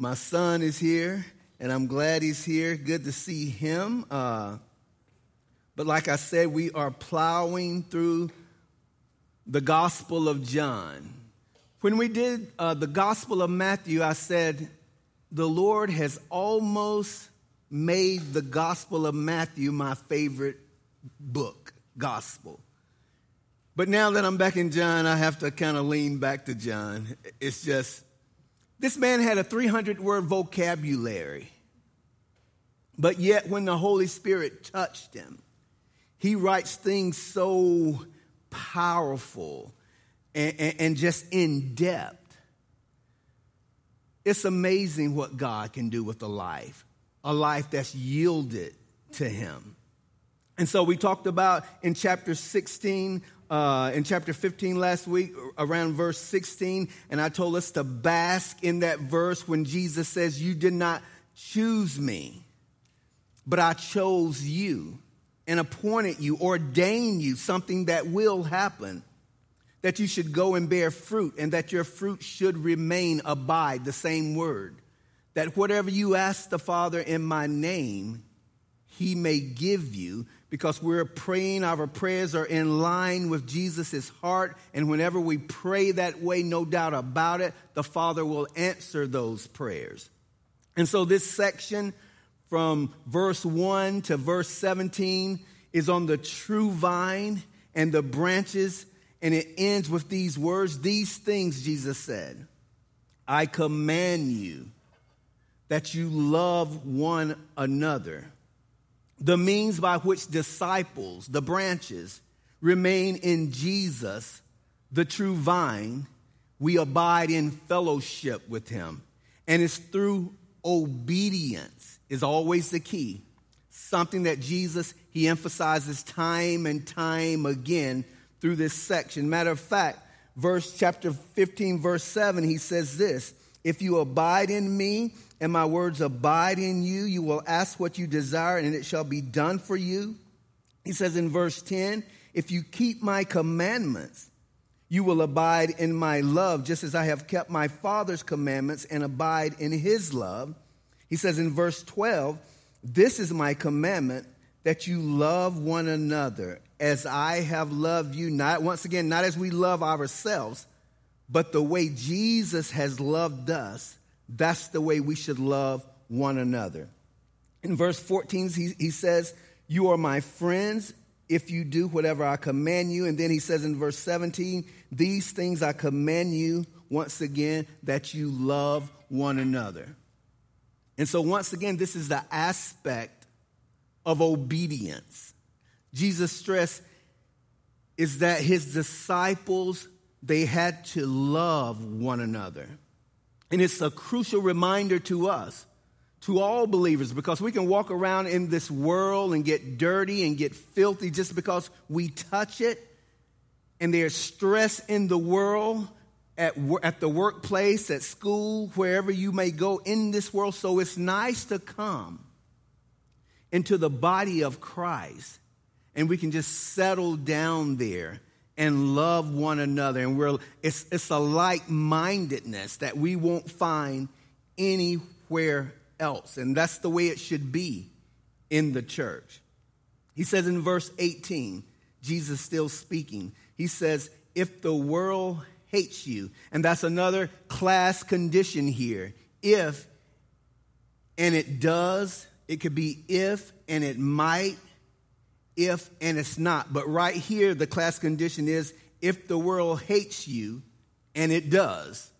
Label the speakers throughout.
Speaker 1: My son is here, and I'm glad he's here. Good to see him. Uh, but like I said, we are plowing through the Gospel of John. When we did uh, the Gospel of Matthew, I said, the Lord has almost made the Gospel of Matthew my favorite book, Gospel. But now that I'm back in John, I have to kind of lean back to John. It's just this man had a 300 word vocabulary. But yet, when the Holy Spirit touched him, he writes things so powerful and, and, and just in depth. It's amazing what God can do with a life, a life that's yielded to Him. And so we talked about in chapter 16 uh, in chapter 15 last week, around verse 16, and I told us to bask in that verse when Jesus says, You did not choose me, but I chose you and appointed you, ordained you, something that will happen, that you should go and bear fruit, and that your fruit should remain, abide, the same word. That whatever you ask the Father in my name, he may give you because we're praying, our prayers are in line with Jesus' heart. And whenever we pray that way, no doubt about it, the Father will answer those prayers. And so this section from verse 1 to verse 17 is on the true vine and the branches, and it ends with these words These things, Jesus said, I command you that you love one another the means by which disciples, the branches, remain in Jesus, the true vine, we abide in fellowship with him. And it's through obedience is always the key. Something that Jesus, he emphasizes time and time again through this section. Matter of fact, verse chapter 15, verse 7, he says this, if you abide in me and my words abide in you, you will ask what you desire, and it shall be done for you. He says in verse 10 If you keep my commandments, you will abide in my love, just as I have kept my Father's commandments and abide in his love. He says in verse 12, This is my commandment that you love one another as I have loved you. Not, once again, not as we love ourselves, but the way Jesus has loved us that's the way we should love one another. In verse 14, he, he says, You are my friends if you do whatever I command you. And then he says in verse 17, These things I command you, once again, that you love one another. And so, once again, this is the aspect of obedience. Jesus' stressed is that his disciples, they had to love one another. And it's a crucial reminder to us, to all believers, because we can walk around in this world and get dirty and get filthy just because we touch it. And there's stress in the world, at, at the workplace, at school, wherever you may go in this world. So it's nice to come into the body of Christ and we can just settle down there and love one another. And we're, it's, it's a like mindedness that we won't find anywhere else. And that's the way it should be in the church. He says in verse 18, Jesus still speaking, he says, If the world hates you, and that's another class condition here. If and it does, it could be if and it might, if and it's not. But right here, the class condition is if the world hates you, and it does,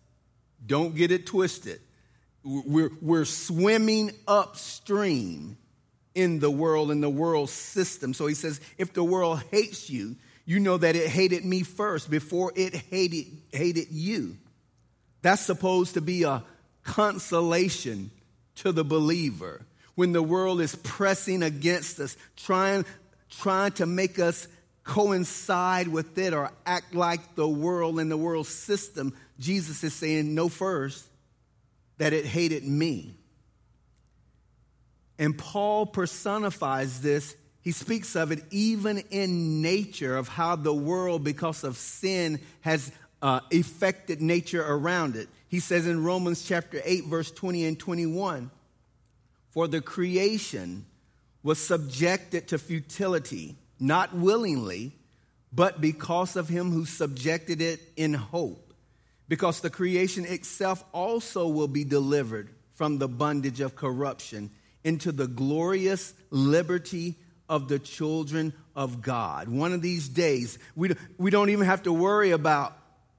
Speaker 1: don't get it twisted. We're, we're swimming upstream in the world, in the world system. So he says, if the world hates you, you know that it hated me first before it hated, hated you. That's supposed to be a consolation to the believer when the world is pressing against us, trying trying to make us coincide with it or act like the world and the world system, Jesus is saying, No, first, that it hated me. And Paul personifies this. He speaks of it even in nature, of how the world, because of sin, has uh, affected nature around it. He says in Romans chapter 8, verse 20 and 21 For the creation was subjected to futility, not willingly, but because of him who subjected it in hope. Because the creation itself also will be delivered from the bondage of corruption into the glorious liberty of the children of God. One of these days, we, we don't even have to worry about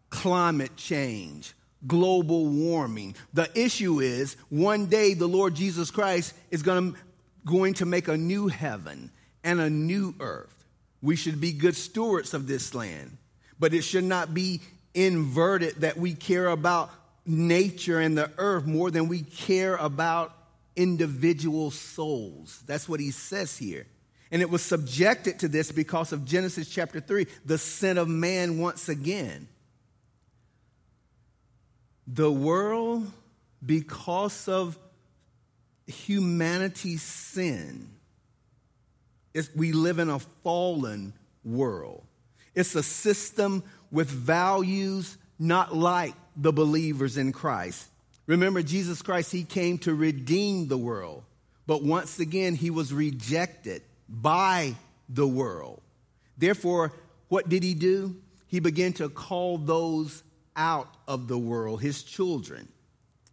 Speaker 1: climate change, global warming. The issue is one day the Lord Jesus Christ is going to, going to make a new heaven and a new earth. We should be good stewards of this land, but it should not be inverted that we care about nature and the earth more than we care about individual souls. That's what he says here. And it was subjected to this because of Genesis chapter 3, the sin of man once again. The world, because of humanity's sin, is we live in a fallen world. It's a system with values not like the believers in Christ. Remember, Jesus Christ, He came to redeem the world. But once again, He was rejected by the world. Therefore, what did He do? He began to call those out of the world, His children.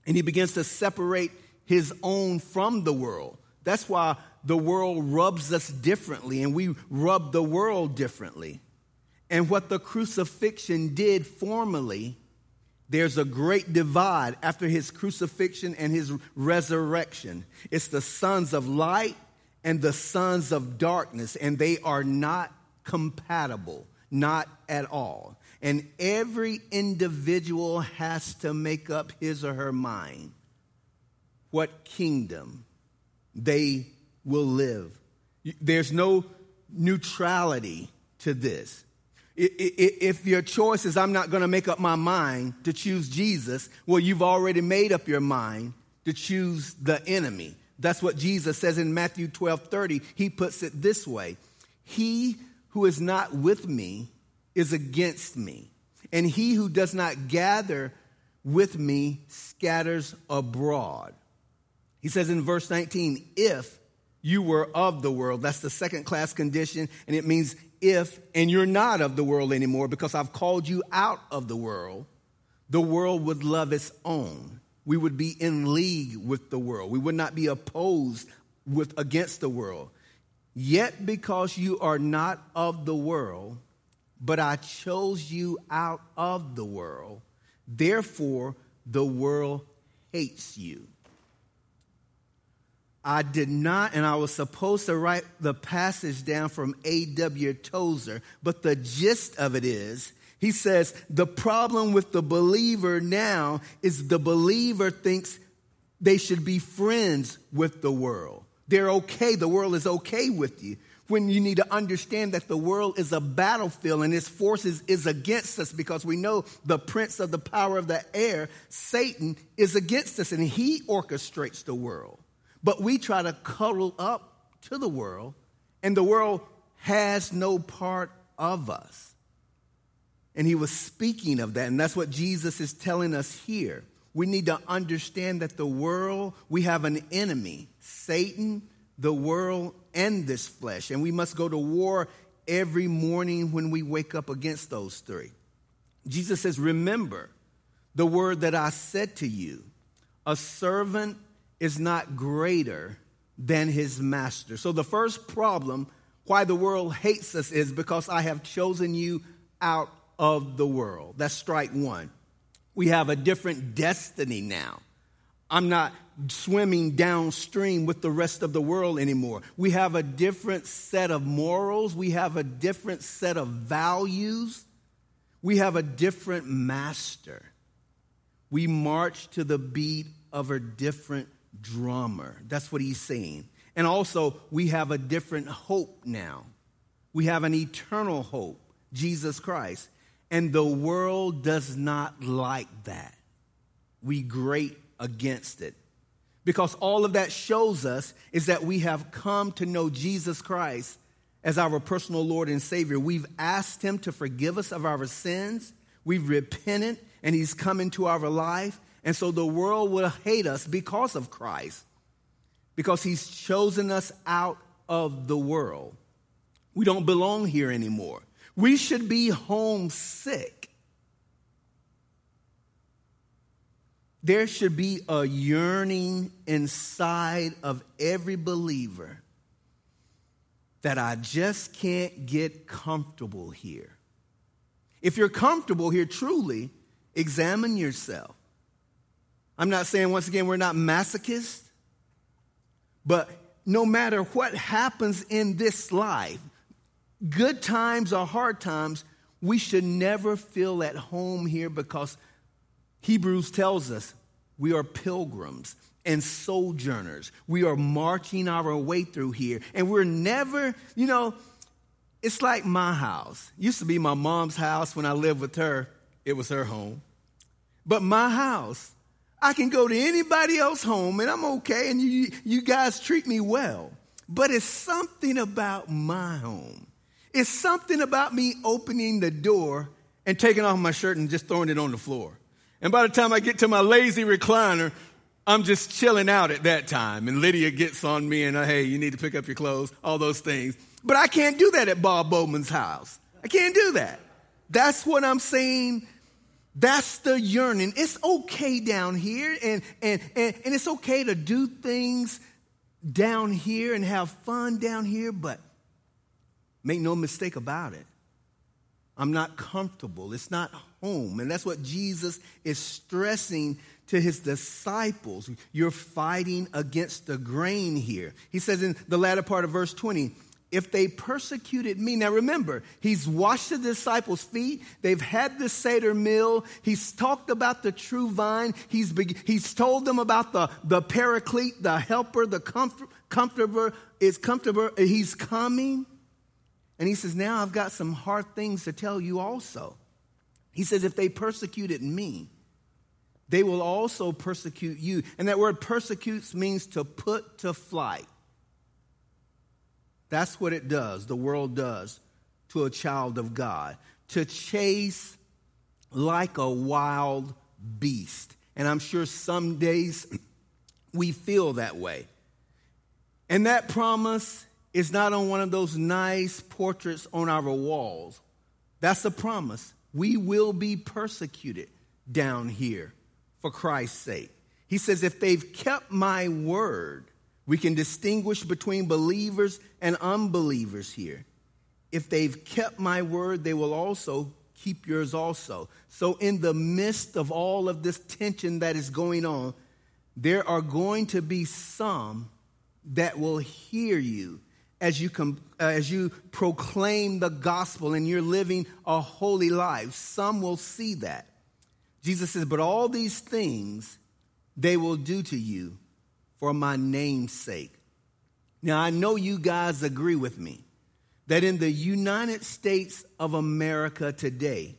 Speaker 1: And He begins to separate His own from the world. That's why the world rubs us differently and we rub the world differently. And what the crucifixion did formally there's a great divide after his crucifixion and his resurrection. It's the sons of light and the sons of darkness, and they are not compatible, not at all. And every individual has to make up his or her mind what kingdom they will live. There's no neutrality to this. If your choice is, I'm not going to make up my mind to choose Jesus, well, you've already made up your mind to choose the enemy. That's what Jesus says in Matthew 12 30. He puts it this way He who is not with me is against me, and he who does not gather with me scatters abroad. He says in verse 19, if you were of the world, that's the second class condition, and it means if, and you're not of the world anymore because I've called you out of the world, the world would love its own. We would be in league with the world. We would not be opposed with against the world. Yet because you are not of the world, but I chose you out of the world, therefore the world hates you. I did not, and I was supposed to write the passage down from A.W. Tozer, but the gist of it is he says the problem with the believer now is the believer thinks they should be friends with the world. They're okay, the world is okay with you. When you need to understand that the world is a battlefield and its forces is against us because we know the prince of the power of the air, Satan, is against us and he orchestrates the world. But we try to cuddle up to the world, and the world has no part of us. And he was speaking of that, and that's what Jesus is telling us here. We need to understand that the world, we have an enemy Satan, the world, and this flesh. And we must go to war every morning when we wake up against those three. Jesus says, Remember the word that I said to you a servant is not greater than his master. So the first problem why the world hates us is because I have chosen you out of the world. That's strike one. We have a different destiny now. I'm not swimming downstream with the rest of the world anymore. We have a different set of morals. We have a different set of values. We have a different master. We march to the beat of a different drummer. That's what he's saying. And also, we have a different hope now. We have an eternal hope, Jesus Christ. And the world does not like that. We grate against it. Because all of that shows us is that we have come to know Jesus Christ as our personal Lord and Savior. We've asked Him to forgive us of our sins. We've repented, and He's come into our life. And so the world will hate us because of Christ, because he's chosen us out of the world. We don't belong here anymore. We should be homesick. There should be a yearning inside of every believer that I just can't get comfortable here. If you're comfortable here, truly examine yourself. I'm not saying, once again, we're not masochists, but no matter what happens in this life, good times or hard times, we should never feel at home here because Hebrews tells us we are pilgrims and sojourners. We are marching our way through here. And we're never, you know, it's like my house. It used to be my mom's house when I lived with her, it was her home. But my house, I can go to anybody else's home and I'm okay and you, you guys treat me well. But it's something about my home. It's something about me opening the door and taking off my shirt and just throwing it on the floor. And by the time I get to my lazy recliner, I'm just chilling out at that time. And Lydia gets on me and, uh, hey, you need to pick up your clothes, all those things. But I can't do that at Bob Bowman's house. I can't do that. That's what I'm saying. That's the yearning. It's okay down here, and, and, and, and it's okay to do things down here and have fun down here, but make no mistake about it. I'm not comfortable. It's not home. And that's what Jesus is stressing to his disciples. You're fighting against the grain here. He says in the latter part of verse 20, if they persecuted me. Now remember, he's washed the disciples' feet. They've had the Seder meal. He's talked about the true vine. He's, he's told them about the, the paraclete, the helper, the comfort, comforter is comfortable. He's coming. And he says, Now I've got some hard things to tell you also. He says, If they persecuted me, they will also persecute you. And that word persecutes means to put to flight. That's what it does, the world does to a child of God. To chase like a wild beast. And I'm sure some days we feel that way. And that promise is not on one of those nice portraits on our walls. That's a promise. We will be persecuted down here for Christ's sake. He says, if they've kept my word, we can distinguish between believers and unbelievers here. If they've kept my word, they will also keep yours also. So, in the midst of all of this tension that is going on, there are going to be some that will hear you as you, com- uh, as you proclaim the gospel and you're living a holy life. Some will see that. Jesus says, But all these things they will do to you for my name's sake. Now, I know you guys agree with me that in the United States of America today,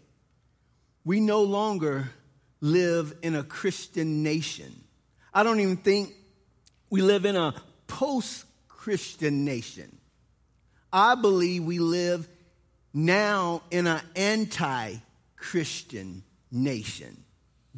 Speaker 1: we no longer live in a Christian nation. I don't even think we live in a post Christian nation. I believe we live now in an anti Christian nation.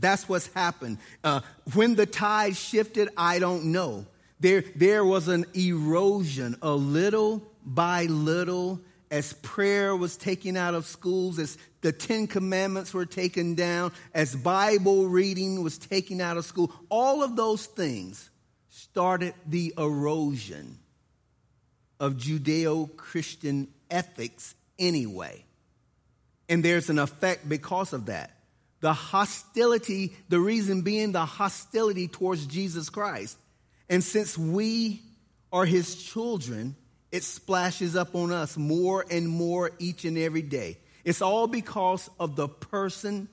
Speaker 1: That's what's happened. Uh, when the tide shifted, I don't know. There, there was an erosion, a little by little, as prayer was taken out of schools, as the Ten Commandments were taken down, as Bible reading was taken out of school. All of those things started the erosion of Judeo Christian ethics anyway. And there's an effect because of that. The hostility, the reason being the hostility towards Jesus Christ. And since we are his children, it splashes up on us more and more each and every day. It's all because of the person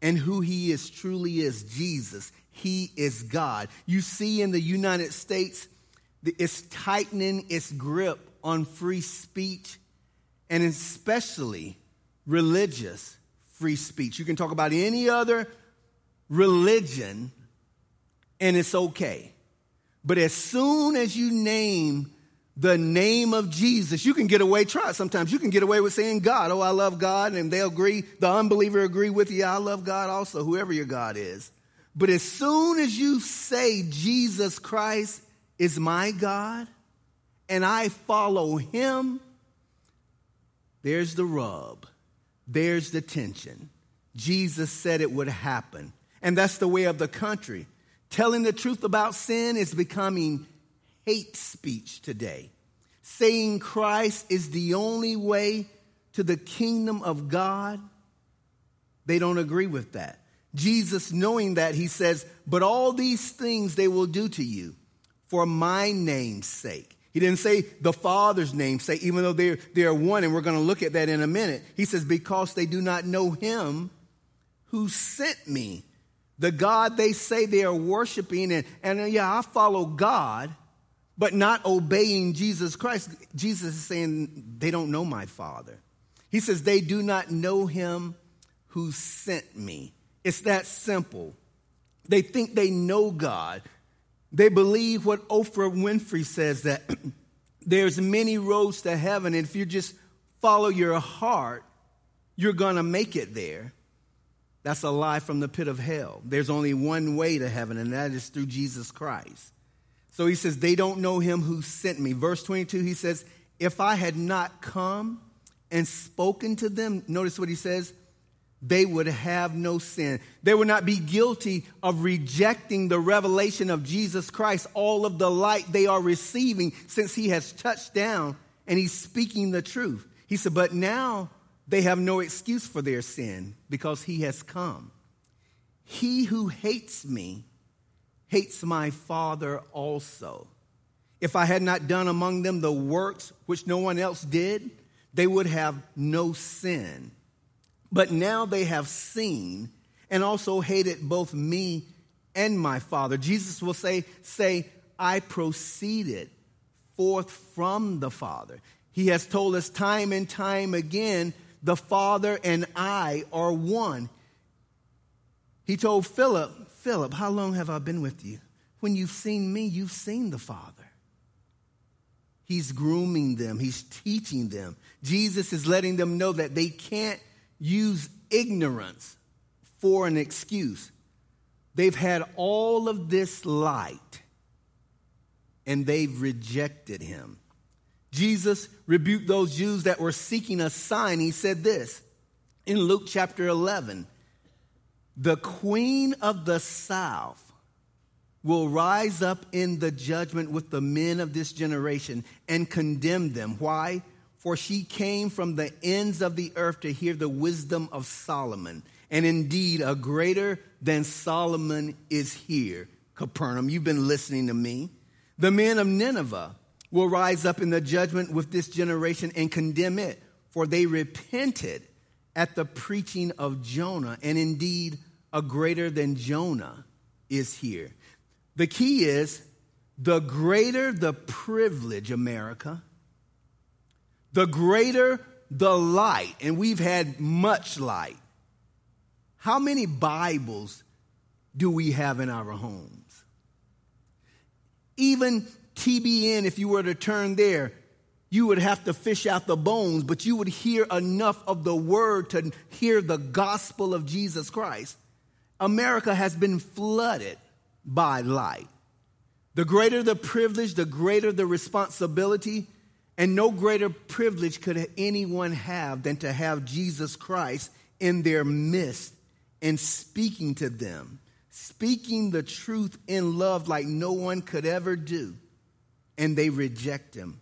Speaker 1: and who he is truly is Jesus. He is God. You see in the United States, it's tightening its grip on free speech and especially religious free speech. You can talk about any other religion and it's okay. But as soon as you name the name of Jesus, you can get away, try it sometimes. You can get away with saying God. Oh, I love God. And they'll agree. The unbeliever agree with you. I love God also, whoever your God is. But as soon as you say Jesus Christ is my God and I follow him, there's the rub. There's the tension. Jesus said it would happen. And that's the way of the country. Telling the truth about sin is becoming hate speech today. Saying Christ is the only way to the kingdom of God, they don't agree with that. Jesus, knowing that, he says, But all these things they will do to you for my name's sake. He didn't say the Father's name say, even though they're, they're one, and we're going to look at that in a minute. He says, Because they do not know him who sent me. The God they say they are worshiping, and, and uh, yeah, I follow God, but not obeying Jesus Christ. Jesus is saying they don't know my Father. He says they do not know him who sent me. It's that simple. They think they know God. They believe what Oprah Winfrey says that there's many roads to heaven, and if you just follow your heart, you're going to make it there. That's a lie from the pit of hell. There's only one way to heaven, and that is through Jesus Christ. So he says, They don't know him who sent me. Verse 22, he says, If I had not come and spoken to them, notice what he says, they would have no sin. They would not be guilty of rejecting the revelation of Jesus Christ, all of the light they are receiving since he has touched down and he's speaking the truth. He said, But now they have no excuse for their sin because he has come. He who hates me hates my Father also. If I had not done among them the works which no one else did, they would have no sin. But now they have seen and also hated both me and my Father. Jesus will say, say, I proceeded forth from the Father. He has told us time and time again the Father and I are one. He told Philip, Philip, how long have I been with you? When you've seen me, you've seen the Father. He's grooming them, he's teaching them. Jesus is letting them know that they can't use ignorance for an excuse. They've had all of this light and they've rejected him. Jesus rebuked those Jews that were seeking a sign. He said this in Luke chapter 11 The queen of the south will rise up in the judgment with the men of this generation and condemn them. Why? For she came from the ends of the earth to hear the wisdom of Solomon. And indeed, a greater than Solomon is here. Capernaum, you've been listening to me. The men of Nineveh will rise up in the judgment with this generation and condemn it, for they repented at the preaching of Jonah, and indeed, a greater than Jonah is here. The key is the greater the privilege, America, the greater the light, and we've had much light. How many Bibles do we have in our homes? Even TBN, if you were to turn there, you would have to fish out the bones, but you would hear enough of the word to hear the gospel of Jesus Christ. America has been flooded by light. The greater the privilege, the greater the responsibility, and no greater privilege could anyone have than to have Jesus Christ in their midst and speaking to them, speaking the truth in love like no one could ever do and they reject him.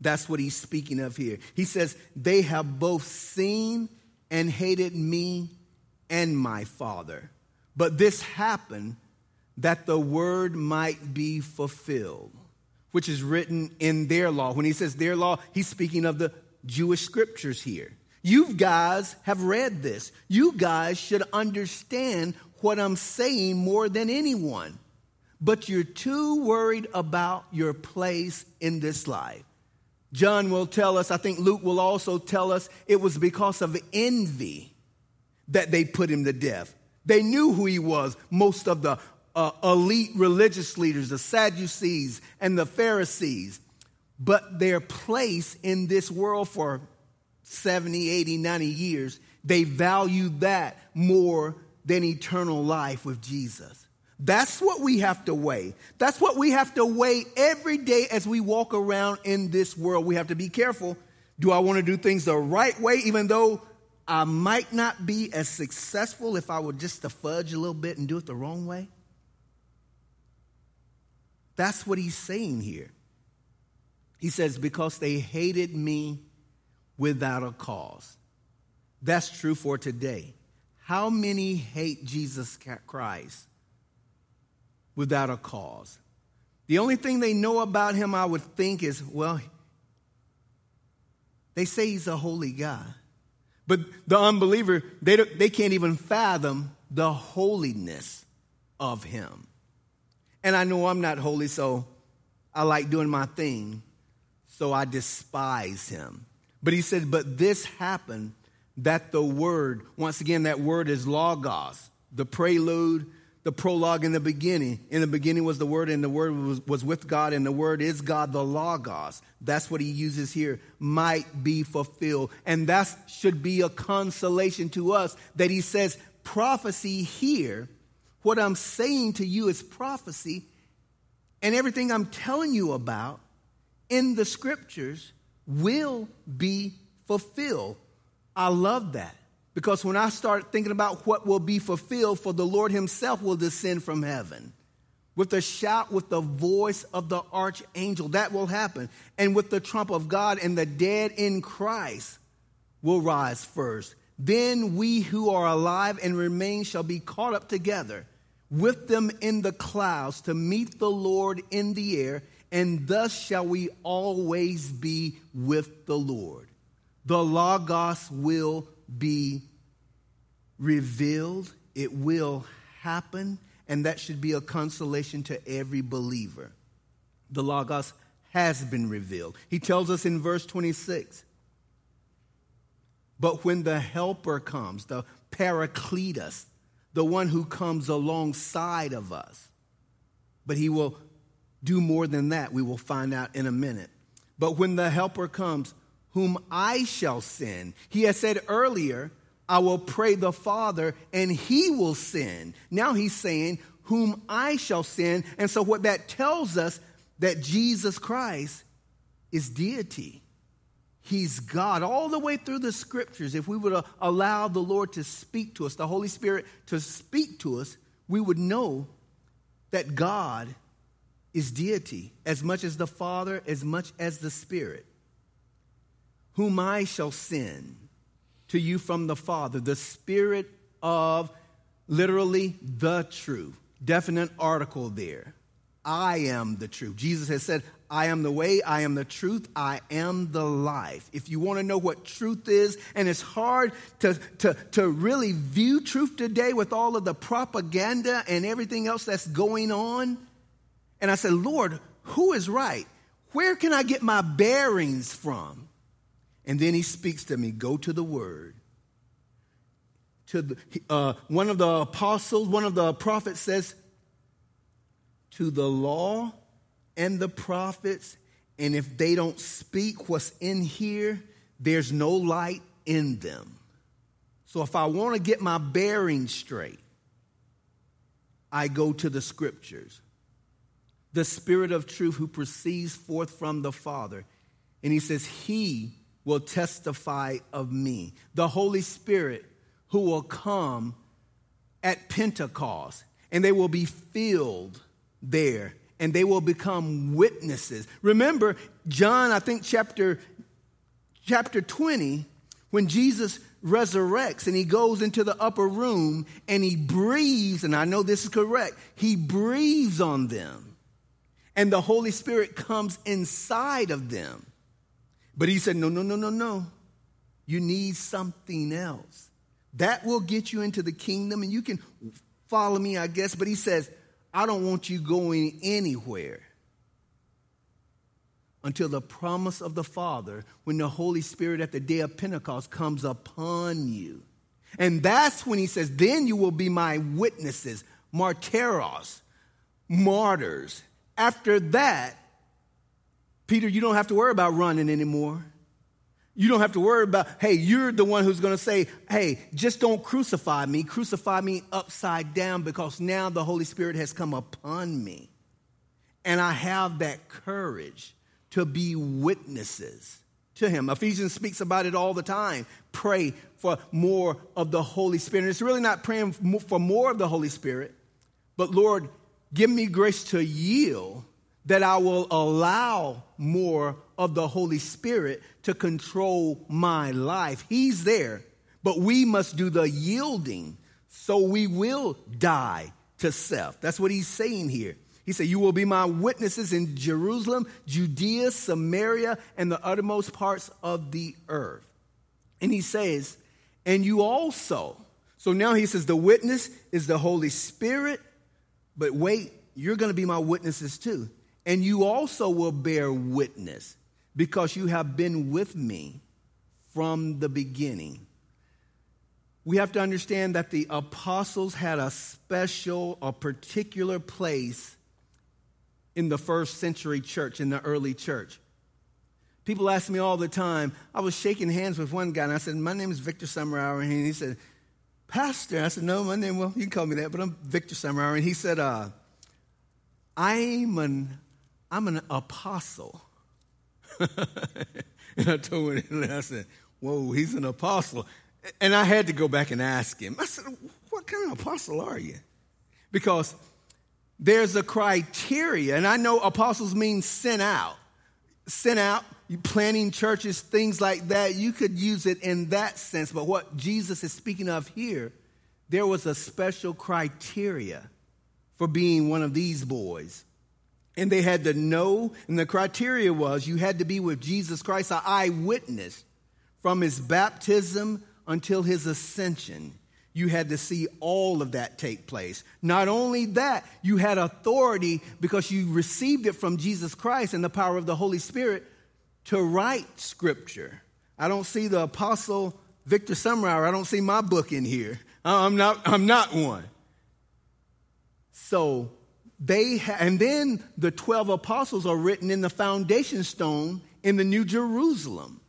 Speaker 1: That's what he's speaking of here. He says, They have both seen and hated me and my Father. But this happened that the word might be fulfilled, which is written in their law. When he says their law, he's speaking of the Jewish scriptures here. You guys have read this. You guys should understand what I'm saying more than anyone but you're too worried about your place in this life. John will tell us, I think Luke will also tell us, it was because of envy that they put him to death. They knew who he was, most of the uh, elite religious leaders, the Sadducees and the Pharisees. But their place in this world for 70, 80, 90 years, they valued that more than eternal life with Jesus. That's what we have to weigh. That's what we have to weigh every day as we walk around in this world. We have to be careful. Do I want to do things the right way, even though I might not be as successful if I were just to fudge a little bit and do it the wrong way? That's what he's saying here. He says, Because they hated me without a cause. That's true for today. How many hate Jesus Christ without a cause? The only thing they know about him, I would think, is well, they say he's a holy God. But the unbeliever, they, they can't even fathom the holiness of him. And I know I'm not holy, so I like doing my thing, so I despise him. But he said, But this happened that the word, once again, that word is logos, the prelude, the prologue in the beginning. In the beginning was the word, and the word was, was with God, and the word is God, the logos. That's what he uses here, might be fulfilled. And that should be a consolation to us that he says prophecy here. What I'm saying to you is prophecy, and everything I'm telling you about in the scriptures will be fulfilled. I love that because when I start thinking about what will be fulfilled, for the Lord Himself will descend from heaven with a shout, with the voice of the archangel. That will happen. And with the trump of God, and the dead in Christ will rise first. Then we who are alive and remain shall be caught up together with them in the clouds to meet the Lord in the air, and thus shall we always be with the Lord the Logos will be revealed, it will happen, and that should be a consolation to every believer. The Logos has been revealed. He tells us in verse 26 But when the Helper comes, the Paracletus, the one who comes alongside of us, but he will do more than that, we will find out in a minute. But when the Helper comes, whom I shall send. He has said earlier, I will pray the Father and he will send. Now he's saying, whom I shall send. And so what that tells us that Jesus Christ is deity. He's God all the way through the scriptures. If we would uh, allow the Lord to speak to us, the Holy Spirit to speak to us, we would know that God is deity as much as the Father, as much as the Spirit whom I shall send to you from the Father, the Spirit of literally the truth. Definite article there. I am the truth. Jesus has said, I am the way, I am the truth, I am the life. If you want to know what truth is, and it's hard to, to, to really view truth today with all of the propaganda and everything else that's going on. And I said, Lord, who is right? Where can I get my bearings from? And then he speaks to me go to the word. To the, uh, one of the apostles, one of the prophets says, to the law and the prophets, and if they don't speak what's in here, there's no light in them. So if I want to get my bearings straight, I go to the scriptures. The Spirit of truth who proceeds forth from the Father. And he says, He will testify of me. The Holy Spirit who will come at Pentecost and they will be filled there and they will become witnesses. Remember, John, I think chapter, chapter 20, when Jesus resurrects and he goes into the upper room and he breathes, and I know this is correct, he breathes on them. And the Holy Spirit comes inside of them. But he said, No, no, no, no, no. You need something else. That will get you into the kingdom, and you can follow me, I guess. But he says, I don't want you going anywhere until the promise of the Father, when the Holy Spirit at the day of Pentecost comes upon you. And that's when he says, Then you will be my witnesses, martyros, martyrs. After that, Peter, you don't have to worry about running anymore. You don't have to worry about, hey, you're the one who's going to say, hey, just don't crucify me. Crucify me upside down because now the Holy Spirit has come upon me. And I have that courage to be witnesses to Him. Ephesians speaks about it all the time. Pray for more of the Holy Spirit. And it's really not praying for more of the Holy Spirit, but Lord, give me grace to yield that I will allow more of the Holy Spirit to control my life. He's there, but we must do the yielding so we will die to self. That's what he's saying here. He said, You will be my witnesses in Jerusalem, Judea, Samaria, and the uttermost parts of the earth. And he says, And you also. So now he says, The witness is the Holy Spirit, but wait, you're going to be my witnesses too. And you also will bear witness because you have been with me from the beginning. We have to understand that the apostles had a special, a particular place in the first century church, in the early church. People ask me all the time. I was shaking hands with one guy, and I said, My name is Victor Summerhour. And he said, Pastor. I said, No, my name, well, you can call me that, but I'm Victor Summerhour. And he said, uh, I'm an I'm an apostle. and I told him, I said, Whoa, he's an apostle. And I had to go back and ask him. I said, What kind of apostle are you? Because there's a criteria, and I know apostles mean sent out. Sent out, you planting churches, things like that. You could use it in that sense. But what Jesus is speaking of here, there was a special criteria for being one of these boys. And they had to know, and the criteria was you had to be with Jesus Christ, an eyewitness from his baptism until his ascension. You had to see all of that take place. Not only that, you had authority because you received it from Jesus Christ and the power of the Holy Spirit to write scripture. I don't see the apostle Victor Summerhour. I don't see my book in here. Uh, I'm not, I'm not one. So they ha- and then the 12 apostles are written in the foundation stone in the New Jerusalem.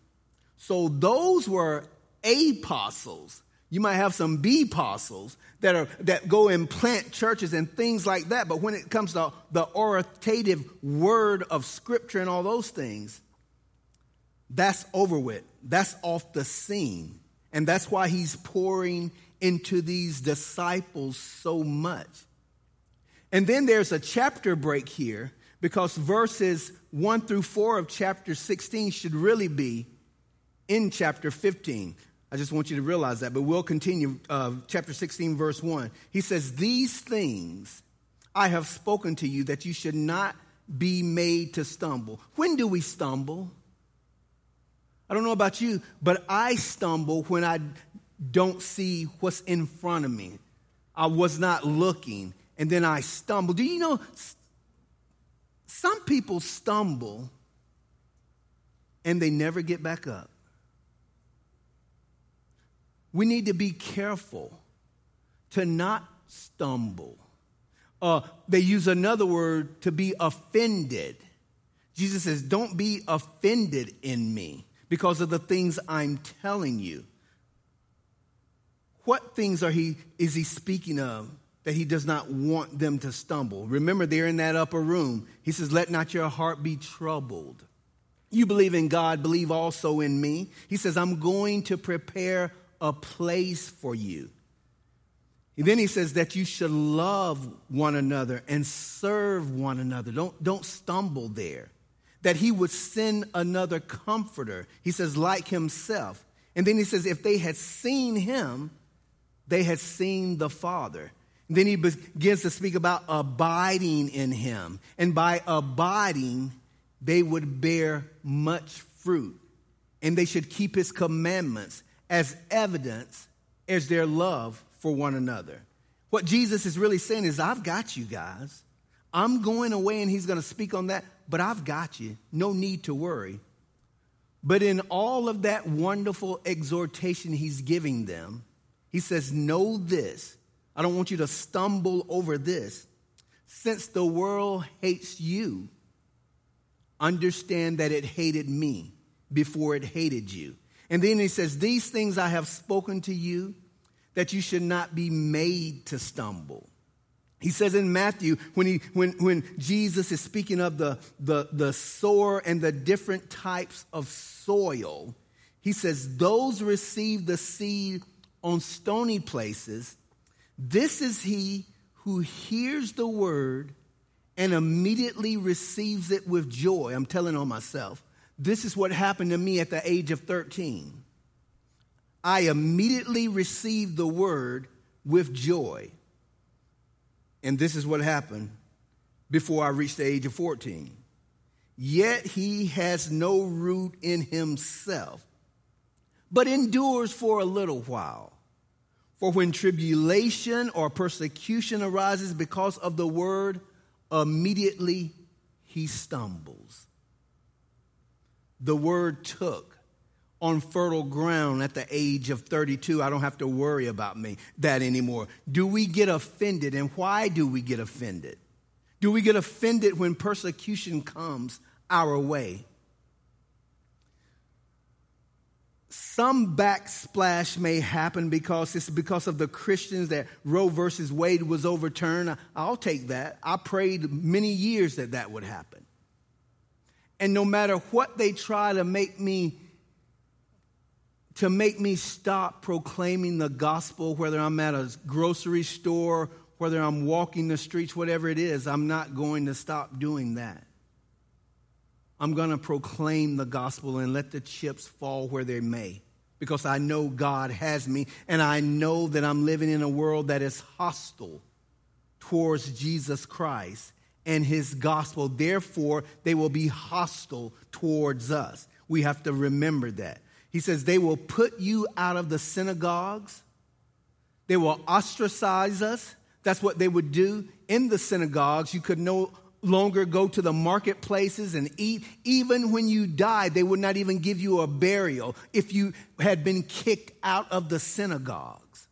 Speaker 1: So those were apostles. You might have some B apostles that are that go and plant churches and things like that. But when it comes to the authoritative word of scripture and all those things, that's over with. That's off the scene. And that's why he's pouring into these disciples so much. And then there's a chapter break here because verses 1 through 4 of chapter 16 should really be in chapter 15. I just want you to realize that, but we'll continue. Uh, chapter 16, verse 1. He says, These things I have spoken to you that you should not be made to stumble. When do we stumble? I don't know about you, but I stumble when I don't see what's in front of me. I was not looking and then I stumble. Do you know some people stumble and they never get back up? We need to be careful to not stumble. Uh, they use another word to be offended. Jesus says, Don't be offended in me because of the things I'm telling you. What things are he, is he speaking of? That he does not want them to stumble. Remember, they're in that upper room. He says, Let not your heart be troubled. You believe in God, believe also in me. He says, I'm going to prepare a place for you. And then he says that you should love one another and serve one another. Don't, don't stumble there. That he would send another comforter. He says, like himself. And then he says, if they had seen him, they had seen the Father. Then he begins to speak about abiding in him. And by abiding, they would bear much fruit. And they should keep his commandments as evidence as their love for one another. What Jesus is really saying is, I've got you guys. I'm going away and he's going to speak on that, but I've got you. No need to worry. But in all of that wonderful exhortation he's giving them, he says, Know this I don't want you to stumble over this. Since the world hates you, understand that it hated me before it hated you. And then he says, These things I have spoken to you that you should not be made to stumble. He says in Matthew, when, he, when, when Jesus is speaking of the, the, the sower and the different types of soil, he says, Those receive the seed on stony places. This is he who hears the word and immediately receives it with joy. I'm telling on myself. This is what happened to me at the age of 13. I immediately received the word with joy. And this is what happened before I reached the age of 14. Yet he has no root in himself, but endures for a little while. For when tribulation or persecution arises because of the word, immediately he stumbles. The word took on fertile ground at the age of 32. I don't have to worry about me that anymore. Do we get offended and why do we get offended? Do we get offended when persecution comes our way? Some backsplash may happen because it's because of the Christians that Roe versus Wade was overturned. I'll take that. I prayed many years that that would happen. And no matter what they try to make me to make me stop proclaiming the gospel, whether I'm at a grocery store, whether I'm walking the streets, whatever it is, I'm not going to stop doing that. I'm going to proclaim the gospel and let the chips fall where they may because I know God has me and I know that I'm living in a world that is hostile towards Jesus Christ and his gospel. Therefore, they will be hostile towards us. We have to remember that. He says, They will put you out of the synagogues, they will ostracize us. That's what they would do in the synagogues. You could no longer go to the marketplaces and eat. Even when you died, they would not even give you a burial if you had been kicked out of the synagogues.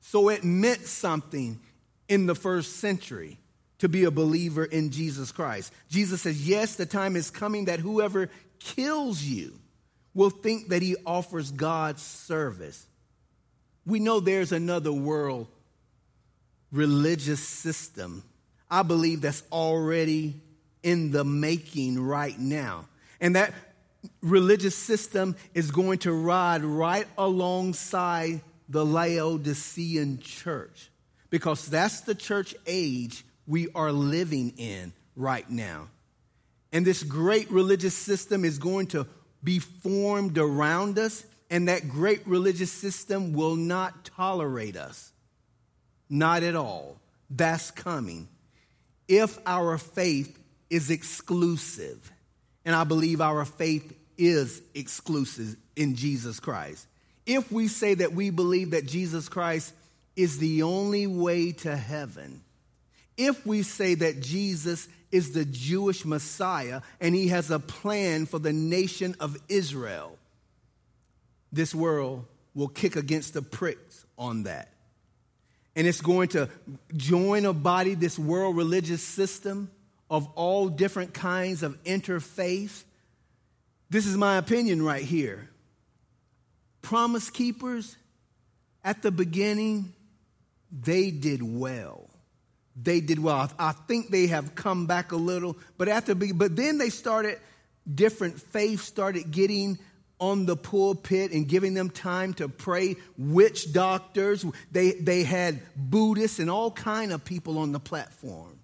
Speaker 1: So it meant something in the first century to be a believer in Jesus Christ. Jesus says, Yes, the time is coming that whoever kills you will think that he offers God's service. We know there's another world religious system. I believe that's already in the making right now. And that religious system is going to ride right alongside the Laodicean church because that's the church age we are living in right now. And this great religious system is going to be formed around us, and that great religious system will not tolerate us. Not at all. That's coming. If our faith is exclusive, and I believe our faith is exclusive in Jesus Christ. If we say that we believe that Jesus Christ is the only way to heaven, if we say that Jesus is the Jewish Messiah and he has a plan for the nation of Israel, this world will kick against the pricks on that. And it's going to join a body, this world religious system of all different kinds of interfaith. This is my opinion right here. Promise keepers, at the beginning, they did well they did well. I think they have come back a little, but after, but then they started, different faiths started getting on the pulpit and giving them time to pray. Witch doctors, they, they had Buddhists and all kind of people on the platform.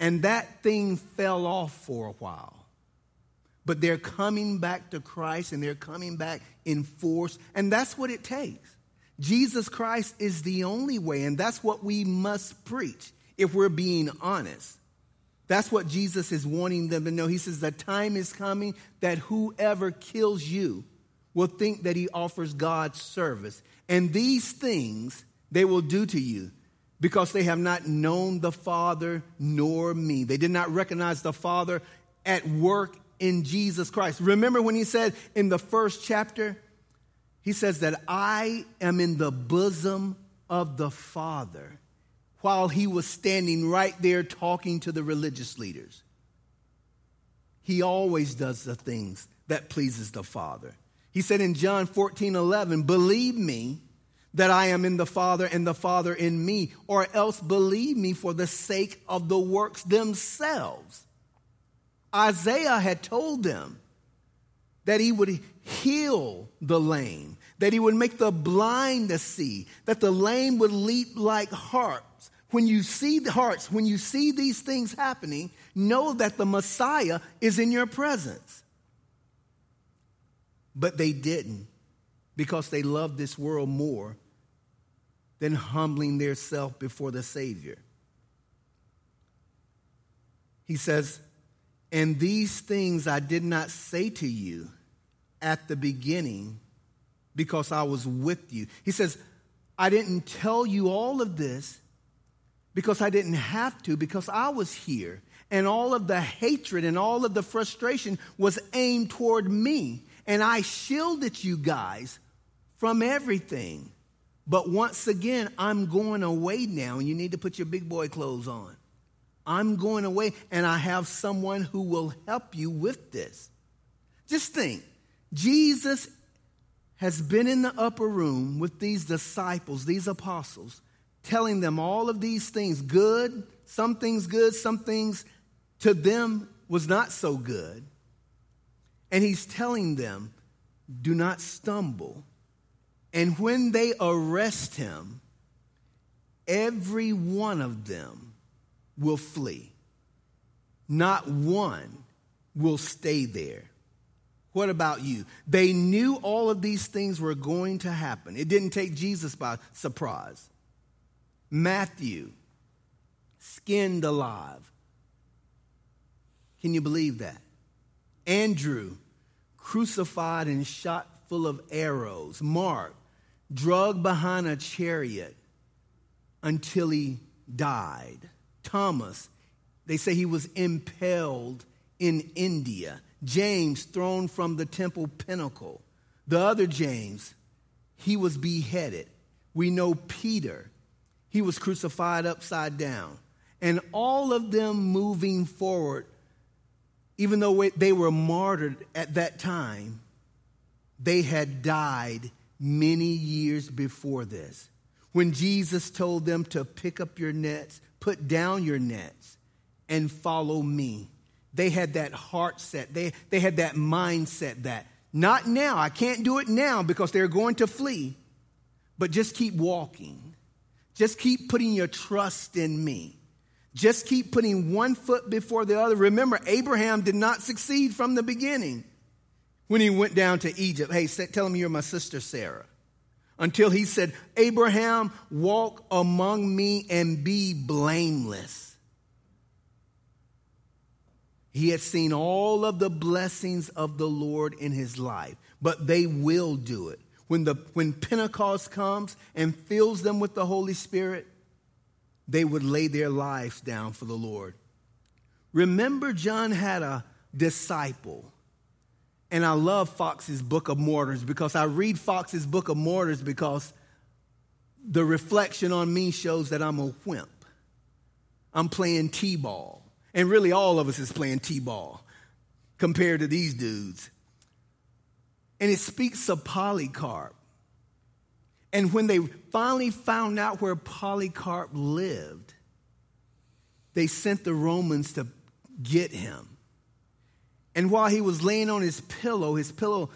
Speaker 1: And that thing fell off for a while. But they're coming back to Christ and they're coming back in force. And that's what it takes. Jesus Christ is the only way, and that's what we must preach if we're being honest. That's what Jesus is wanting them to know. He says, The time is coming that whoever kills you will think that he offers God service. And these things they will do to you because they have not known the Father nor me. They did not recognize the Father at work in Jesus Christ. Remember when he said in the first chapter, he says that I am in the bosom of the Father while he was standing right there talking to the religious leaders. he always does the things that pleases the Father. He said in John 14, 11, believe me that I am in the Father and the Father in me, or else believe me for the sake of the works themselves. Isaiah had told them that he would heal the lame, that he would make the blind to see, that the lame would leap like harps. When you see the hearts, when you see these things happening, know that the Messiah is in your presence. But they didn't because they loved this world more than humbling their self before the Savior. He says, And these things I did not say to you at the beginning because I was with you. He says, I didn't tell you all of this because I didn't have to, because I was here. And all of the hatred and all of the frustration was aimed toward me. And I shielded you guys from everything. But once again, I'm going away now, and you need to put your big boy clothes on. I'm going away, and I have someone who will help you with this. Just think Jesus has been in the upper room with these disciples, these apostles, telling them all of these things good, some things good, some things to them was not so good. And he's telling them, do not stumble. And when they arrest him, every one of them will flee. Not one will stay there. What about you? They knew all of these things were going to happen. It didn't take Jesus by surprise. Matthew, skinned alive. Can you believe that? Andrew, crucified and shot full of arrows. Mark, drugged behind a chariot until he died. Thomas, they say he was impaled in India. James, thrown from the temple pinnacle. The other James, he was beheaded. We know Peter, he was crucified upside down. And all of them moving forward, even though they were martyred at that time, they had died many years before this. When Jesus told them to pick up your nets, put down your nets, and follow me, they had that heart set. They, they had that mindset that not now, I can't do it now because they're going to flee, but just keep walking. Just keep putting your trust in me. Just keep putting one foot before the other. Remember, Abraham did not succeed from the beginning when he went down to Egypt. Hey, tell him you're my sister Sarah. Until he said, Abraham, walk among me and be blameless. He had seen all of the blessings of the Lord in his life, but they will do it. When, the, when Pentecost comes and fills them with the Holy Spirit, they would lay their lives down for the Lord. Remember, John had a disciple and I love Foxe's Book of Martyrs because I read Foxe's Book of Martyrs because the reflection on me shows that I'm a wimp. I'm playing T ball. And really, all of us is playing T ball compared to these dudes. And it speaks of Polycarp. And when they finally found out where Polycarp lived, they sent the Romans to get him. And while he was laying on his pillow, his pillow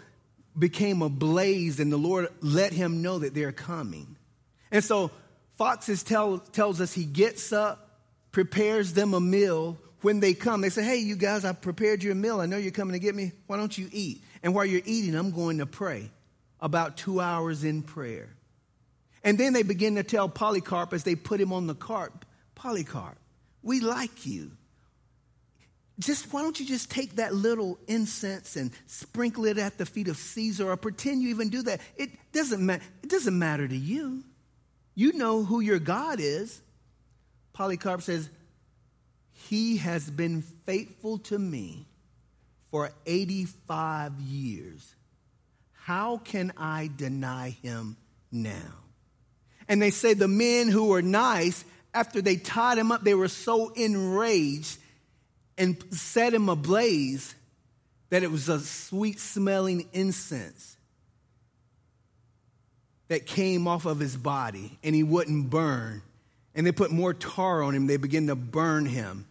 Speaker 1: became ablaze, and the Lord let him know that they're coming. And so Foxe's tell, tells us he gets up, prepares them a meal. When they come, they say, Hey, you guys, I prepared you a meal. I know you're coming to get me. Why don't you eat? And while you're eating, I'm going to pray. About two hours in prayer. And then they begin to tell Polycarp as they put him on the cart Polycarp, we like you just why don't you just take that little incense and sprinkle it at the feet of Caesar or pretend you even do that? It doesn't matter. It doesn't matter to you. You know who your God is. Polycarp says, He has been faithful to me for 85 years. How can I deny him now? And they say the men who were nice, after they tied him up, they were so enraged and set him ablaze that it was a sweet smelling incense that came off of his body and he wouldn't burn. And they put more tar on him, they began to burn him.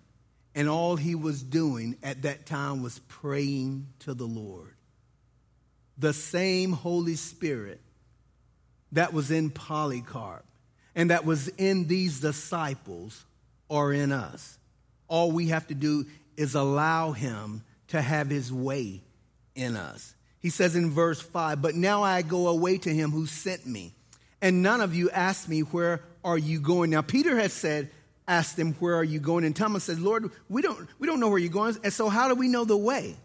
Speaker 1: And all he was doing at that time was praying to the Lord. The same Holy Spirit that was in Polycarp and that was in these disciples are in us. All we have to do is allow him to have his way in us. He says in verse 5, But now I go away to him who sent me. And none of you asked me, Where are you going? Now, Peter had said, Asked them, Where are you going? And Thomas said, Lord, we don't, we don't know where you're going. And so, how do we know the way?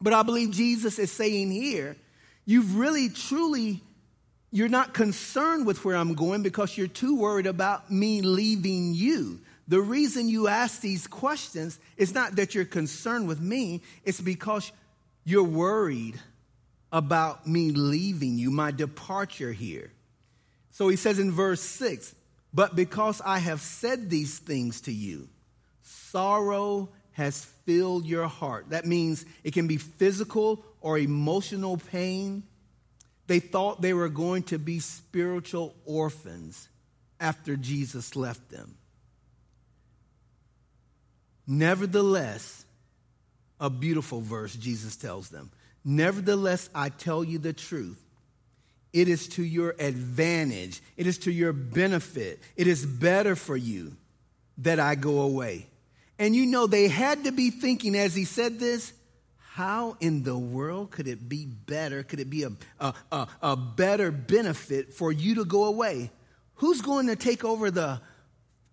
Speaker 1: But I believe Jesus is saying here, You've really, truly, you're not concerned with where I'm going because you're too worried about me leaving you. The reason you ask these questions is not that you're concerned with me, it's because you're worried about me leaving you, my departure here. So he says in verse 6 But because I have said these things to you, sorrow has filled your heart. That means it can be physical or emotional pain. They thought they were going to be spiritual orphans after Jesus left them. Nevertheless, a beautiful verse, Jesus tells them. Nevertheless, I tell you the truth. It is to your advantage, it is to your benefit, it is better for you that I go away. And you know, they had to be thinking as he said this how in the world could it be better? Could it be a, a, a, a better benefit for you to go away? Who's going to take over the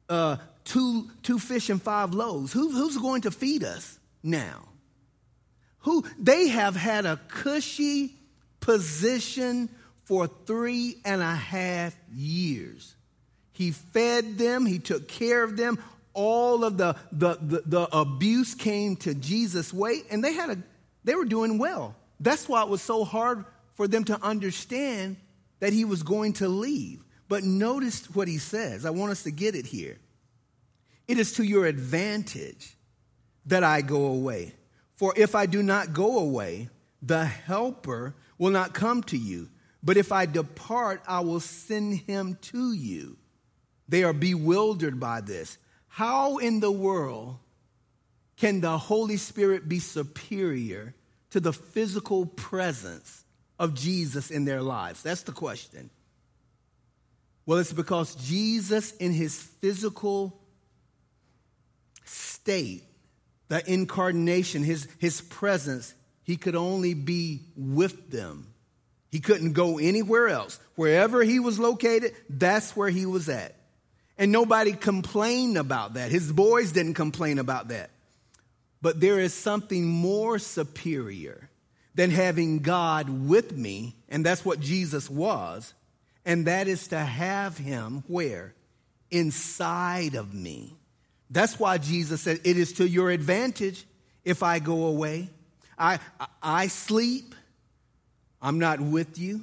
Speaker 1: uh, two, two fish and five loaves. Who, who's going to feed us now? Who they have had a cushy position for three and a half years. He fed them, he took care of them. All of the, the, the, the abuse came to Jesus' way, and they had a they were doing well. That's why it was so hard for them to understand that he was going to leave. But notice what he says. I want us to get it here. It is to your advantage that I go away. For if I do not go away, the helper will not come to you. But if I depart, I will send him to you. They are bewildered by this. How in the world can the Holy Spirit be superior to the physical presence of Jesus in their lives? That's the question. Well, it's because Jesus, in his physical state, the incarnation, his, his presence, he could only be with them. He couldn't go anywhere else. Wherever he was located, that's where he was at. And nobody complained about that. His boys didn't complain about that. But there is something more superior than having God with me, and that's what Jesus was, and that is to have him where? Inside of me. That's why Jesus said, It is to your advantage if I go away. I, I sleep. I'm not with you.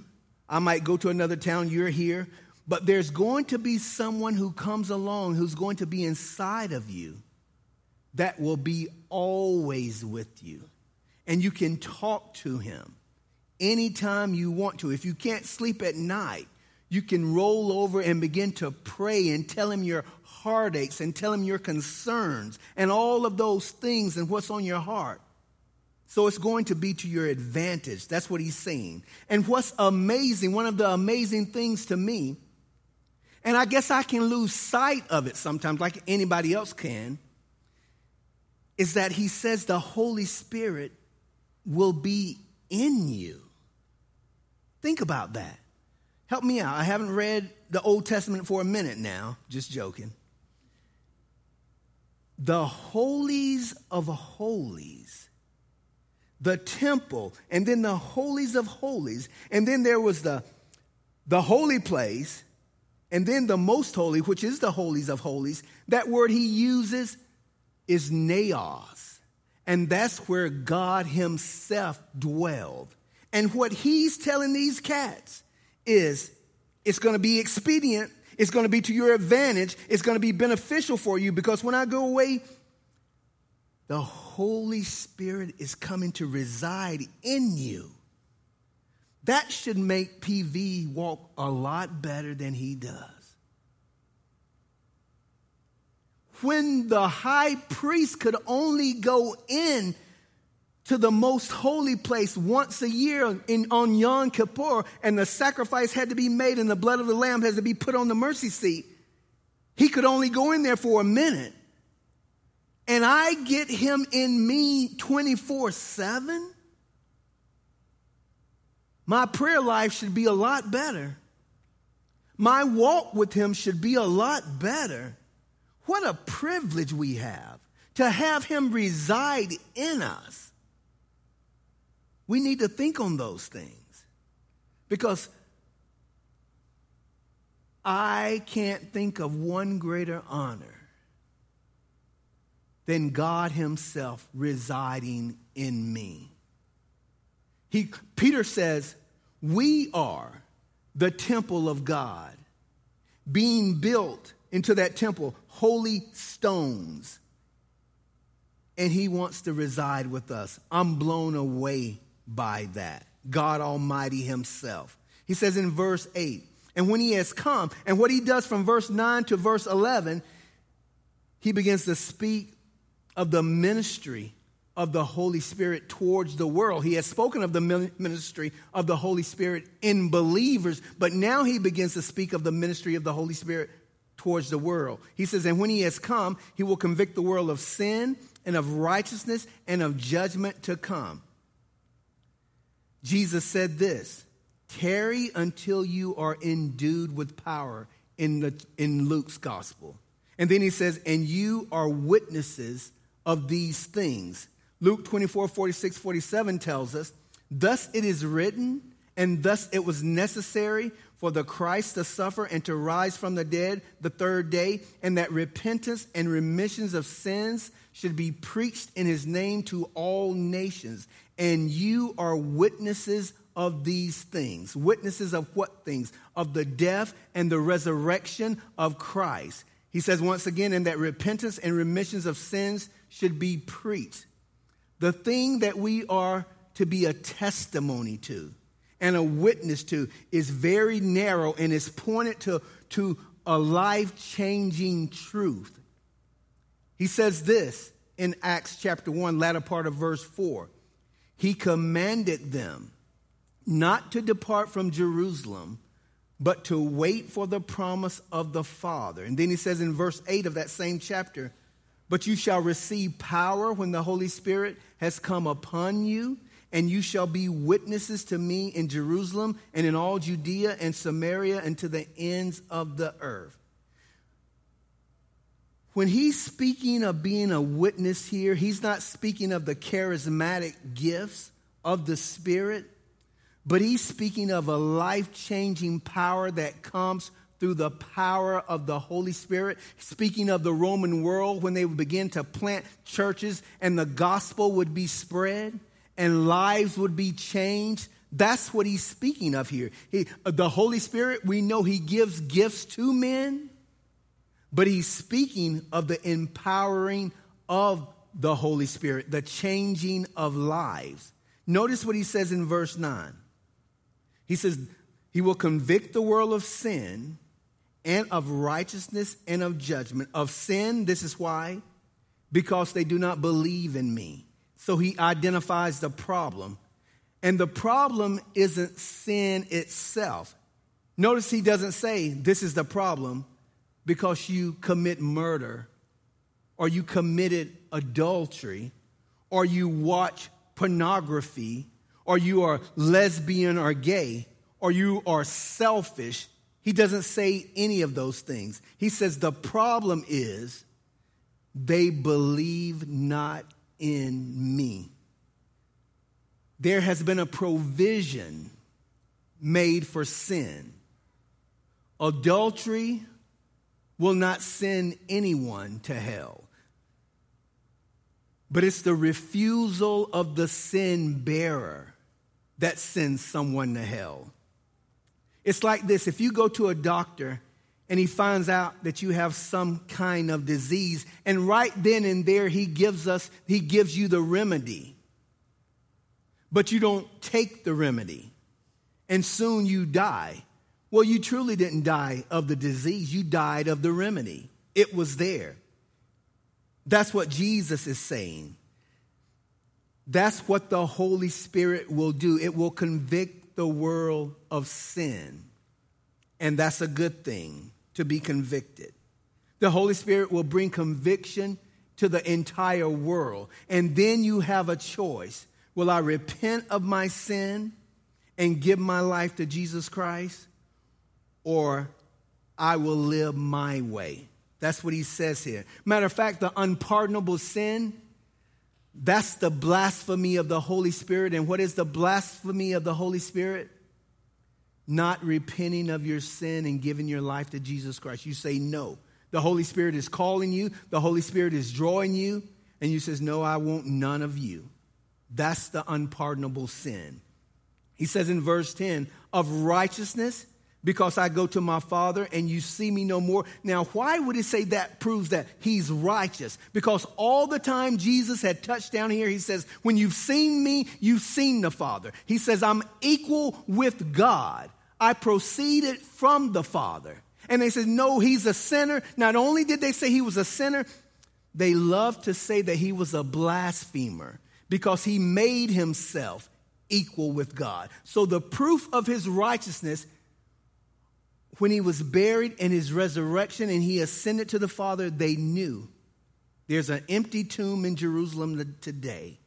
Speaker 1: I might go to another town. You're here. But there's going to be someone who comes along who's going to be inside of you that will be always with you. And you can talk to him anytime you want to. If you can't sleep at night, you can roll over and begin to pray and tell him your heartaches and tell him your concerns and all of those things and what's on your heart. So it's going to be to your advantage. That's what he's saying. And what's amazing, one of the amazing things to me, and I guess I can lose sight of it sometimes, like anybody else can, is that he says the Holy Spirit will be in you. Think about that. Help me out. I haven't read the Old Testament for a minute now, just joking the holies of holies, the temple, and then the holies of holies. And then there was the, the holy place, and then the most holy, which is the holies of holies. That word he uses is naos. And that's where God himself dwelled. And what he's telling these cats is it's going to be expedient it's going to be to your advantage. It's going to be beneficial for you because when I go away, the Holy Spirit is coming to reside in you. That should make PV walk a lot better than he does. When the high priest could only go in to the most holy place once a year in, on Yom Kippur, and the sacrifice had to be made, and the blood of the lamb has to be put on the mercy seat. He could only go in there for a minute. And I get him in me 24 7. My prayer life should be a lot better. My walk with him should be a lot better. What a privilege we have to have him reside in us. We need to think on those things because I can't think of one greater honor than God Himself residing in me. He, Peter says, We are the temple of God, being built into that temple, holy stones. And He wants to reside with us. I'm blown away by that. God Almighty Himself. He says in verse 8, and when He has come, and what He does from verse 9 to verse 11, He begins to speak of the ministry of the Holy Spirit towards the world. He has spoken of the ministry of the Holy Spirit in believers, but now he begins to speak of the ministry of the Holy Spirit towards the world. He says, And when he has come, he will convict the world of sin and of righteousness and of judgment to come. Jesus said this tarry until you are endued with power in, the, in Luke's gospel. And then he says, and you are witnesses of these things. Luke 24, 46, 47 tells us, thus it is written, and thus it was necessary for the Christ to suffer and to rise from the dead the third day, and that repentance and remissions of sins should be preached in his name to all nations, and you are witnesses of these things. Witnesses of what things? Of the death and the resurrection of Christ. He says once again, and that repentance and remissions of sins should be preached. The thing that we are to be a testimony to and a witness to is very narrow and is pointed to, to a life changing truth. He says this in Acts chapter 1, latter part of verse 4 he commanded them not to depart from Jerusalem, but to wait for the promise of the Father. And then he says in verse 8 of that same chapter, But you shall receive power when the Holy Spirit has come upon you, and you shall be witnesses to me in Jerusalem and in all Judea and Samaria and to the ends of the earth. When he's speaking of being a witness here, he's not speaking of the charismatic gifts of the Spirit, but he's speaking of a life changing power that comes through the power of the Holy Spirit. Speaking of the Roman world, when they would begin to plant churches and the gospel would be spread and lives would be changed. That's what he's speaking of here. He, the Holy Spirit, we know he gives gifts to men but he's speaking of the empowering of the Holy Spirit, the changing of lives. Notice what he says in verse 9. He says, He will convict the world of sin and of righteousness and of judgment. Of sin, this is why, because they do not believe in me. So he identifies the problem. And the problem isn't sin itself. Notice he doesn't say, This is the problem because you commit murder or you committed adultery or you watch pornography or you are lesbian or gay or you are selfish. He doesn't say any of those things. He says the problem is they believe not in me. There has been a provision made for sin. Adultery, will not send anyone to hell. But it's the refusal of the sin bearer that sends someone to hell. It's like this if you go to a doctor and he finds out that you have some kind of disease. And right then and there, he gives us, he gives you the remedy. But you don't take the remedy. And soon you die. Well, you truly didn't die of the disease, you died of the remedy. It was there. That's what Jesus is saying. That's what the Holy Spirit will do. It will convict the world of sin. And that's a good thing to be convicted. The Holy Spirit will bring conviction to the entire world. And then you have a choice. Will I repent of my sin and give my life to Jesus Christ? Or I will live my way. That's what he says here. Matter of fact, the unpardonable sin, that's the blasphemy of the Holy Spirit. And what is the blasphemy of the Holy Spirit? Not repenting of your sin and giving your life to Jesus Christ. You say no. The Holy Spirit is calling you, the Holy Spirit is drawing you, and you says, "No, I want none of you." That's the unpardonable sin. He says in verse 10, "Of righteousness because I go to my Father and you see me no more. Now, why would it say that proves that he's righteous? Because all the time Jesus had touched down here, he says, When you've seen me, you've seen the Father. He says, I'm equal with God. I proceeded from the Father. And they said, No, he's a sinner. Not only did they say he was a sinner, they loved to say that he was a blasphemer because he made himself equal with God. So the proof of his righteousness when he was buried and his resurrection and he ascended to the Father, they knew there's an empty tomb in Jerusalem today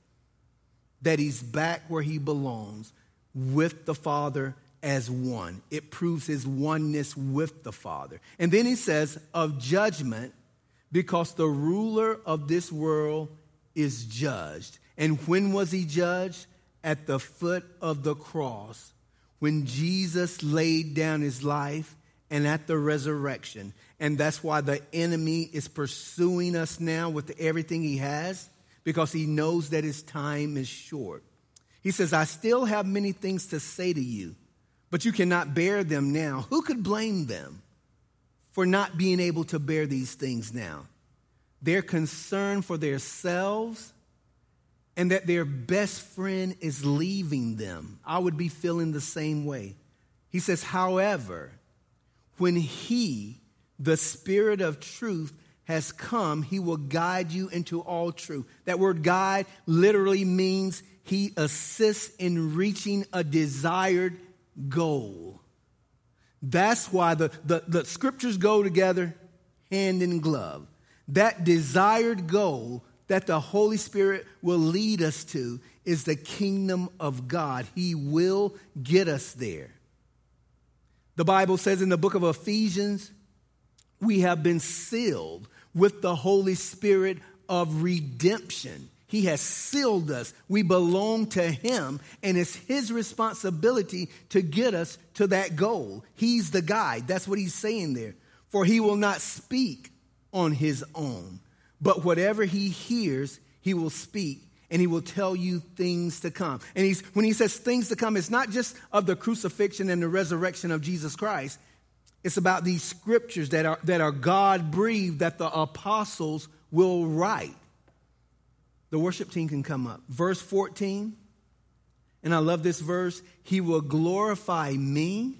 Speaker 1: that he's back where he belongs with the Father as one. It proves his oneness with the Father. And then he says, of judgment, because the ruler of this world is judged. And when was he judged? At the foot of the cross. When Jesus laid down his life and at the resurrection. And that's why the enemy is pursuing us now with everything he has, because he knows that his time is short. He says, I still have many things to say to you, but you cannot bear them now. Who could blame them for not being able to bear these things now? Their concern for themselves and that their best friend is leaving them. I would be feeling the same way. He says, however, when He, the Spirit of truth, has come, He will guide you into all truth. That word guide literally means He assists in reaching a desired goal. That's why the, the, the scriptures go together hand in glove. That desired goal that the Holy Spirit will lead us to is the kingdom of God. He will get us there. The Bible says in the book of Ephesians, we have been sealed with the Holy Spirit of redemption. He has sealed us. We belong to Him, and it's His responsibility to get us to that goal. He's the guide. That's what He's saying there. For He will not speak on His own, but whatever He hears, He will speak and he will tell you things to come. And he's, when he says things to come, it's not just of the crucifixion and the resurrection of Jesus Christ. It's about these scriptures that are, that are God breathed that the apostles will write. The worship team can come up. Verse 14, and I love this verse He will glorify me,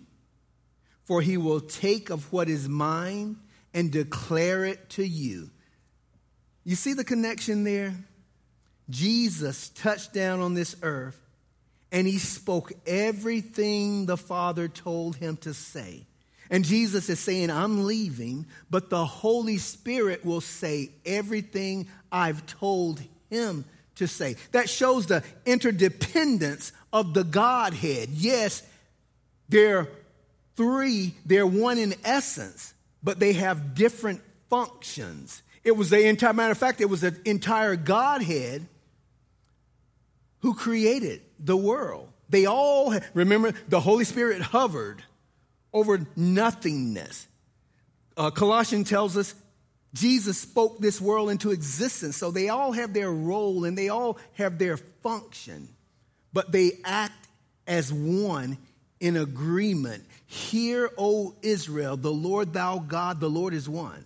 Speaker 1: for he will take of what is mine and declare it to you. You see the connection there? Jesus touched down on this earth and he spoke everything the Father told him to say. And Jesus is saying, I'm leaving, but the Holy Spirit will say everything I've told him to say. That shows the interdependence of the Godhead. Yes, they're three, they're one in essence, but they have different functions. It was the entire, matter of fact, it was the entire Godhead who created the world. They all, remember, the Holy Spirit hovered over nothingness. Uh, Colossians tells us Jesus spoke this world into existence. So they all have their role and they all have their function, but they act as one in agreement. Hear, O Israel, the Lord thou God, the Lord is one.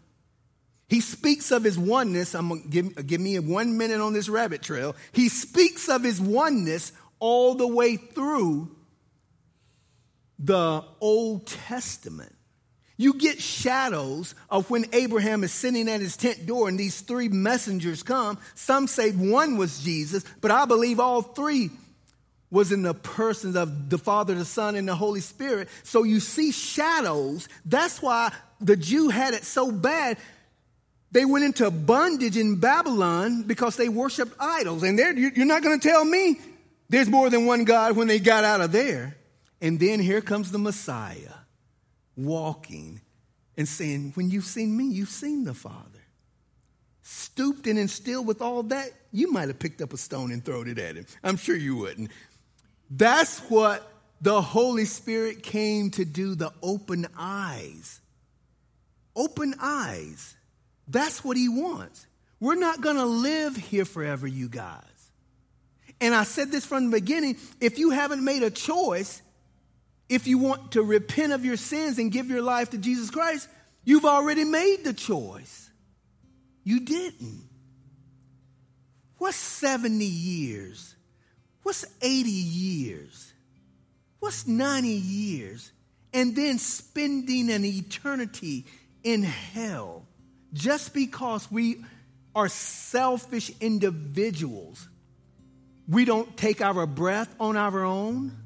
Speaker 1: He speaks of his oneness. I'm gonna give, give me one minute on this rabbit trail. He speaks of his oneness all the way through the Old Testament. You get shadows of when Abraham is sitting at his tent door and these three messengers come. Some say one was Jesus, but I believe all three was in the persons of the Father, the Son, and the Holy Spirit. So you see shadows. That's why the Jew had it so bad. They went into bondage in Babylon because they worshiped idols. And you're not going to tell me there's more than one God when they got out of there. And then here comes the Messiah walking and saying, When you've seen me, you've seen the Father. Stooped and instilled with all that, you might have picked up a stone and thrown it at him. I'm sure you wouldn't. That's what the Holy Spirit came to do the open eyes. Open eyes. That's what He wants. We're not going to live here forever, you guys. And I said this from the beginning if you haven't made a choice, if you want to repent of your sins and give your life to Jesus Christ, you've already made the choice. You didn't. What's 70 years? What's 80 years? What's 90 years? And then spending an eternity in hell just because we are selfish individuals. We don't take our breath on our own.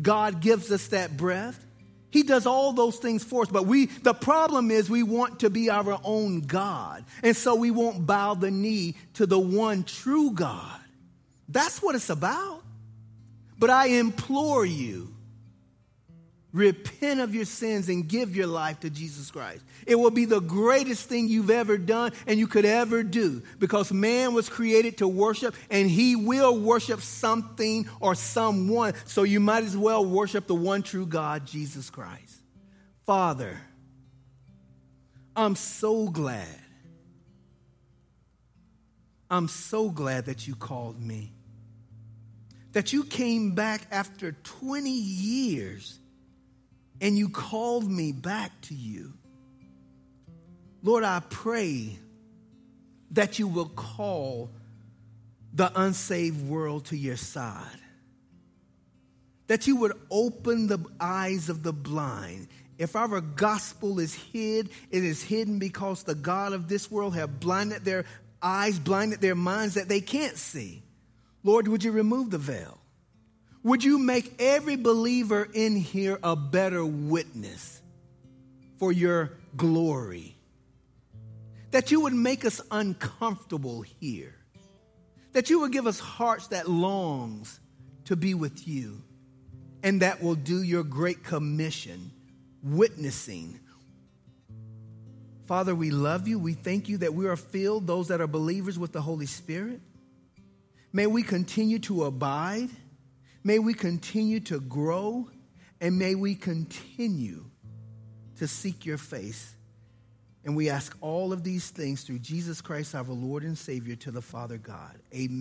Speaker 1: God gives us that breath. He does all those things for us, but we the problem is we want to be our own God. And so we won't bow the knee to the one true God. That's what it's about. But I implore you, repent of your sins and give your life to Jesus Christ. It will be the greatest thing you've ever done and you could ever do because man was created to worship and he will worship something or someone. So you might as well worship the one true God, Jesus Christ. Father, I'm so glad. I'm so glad that you called me that you came back after 20 years and you called me back to you. Lord, I pray that you will call the unsaved world to your side. That you would open the eyes of the blind. If our gospel is hid, it is hidden because the God of this world have blinded their eyes, blinded their minds that they can't see. Lord, would you remove the veil? Would you make every believer in here a better witness for your glory? That you would make us uncomfortable here. That you would give us hearts that longs to be with you and that will do your great commission, witnessing. Father, we love you. We thank you that we are filled, those that are believers, with the Holy Spirit. May we continue to abide. May we continue to grow. And may we continue to seek your face. And we ask all of these things through Jesus Christ, our Lord and Savior, to the Father God. Amen.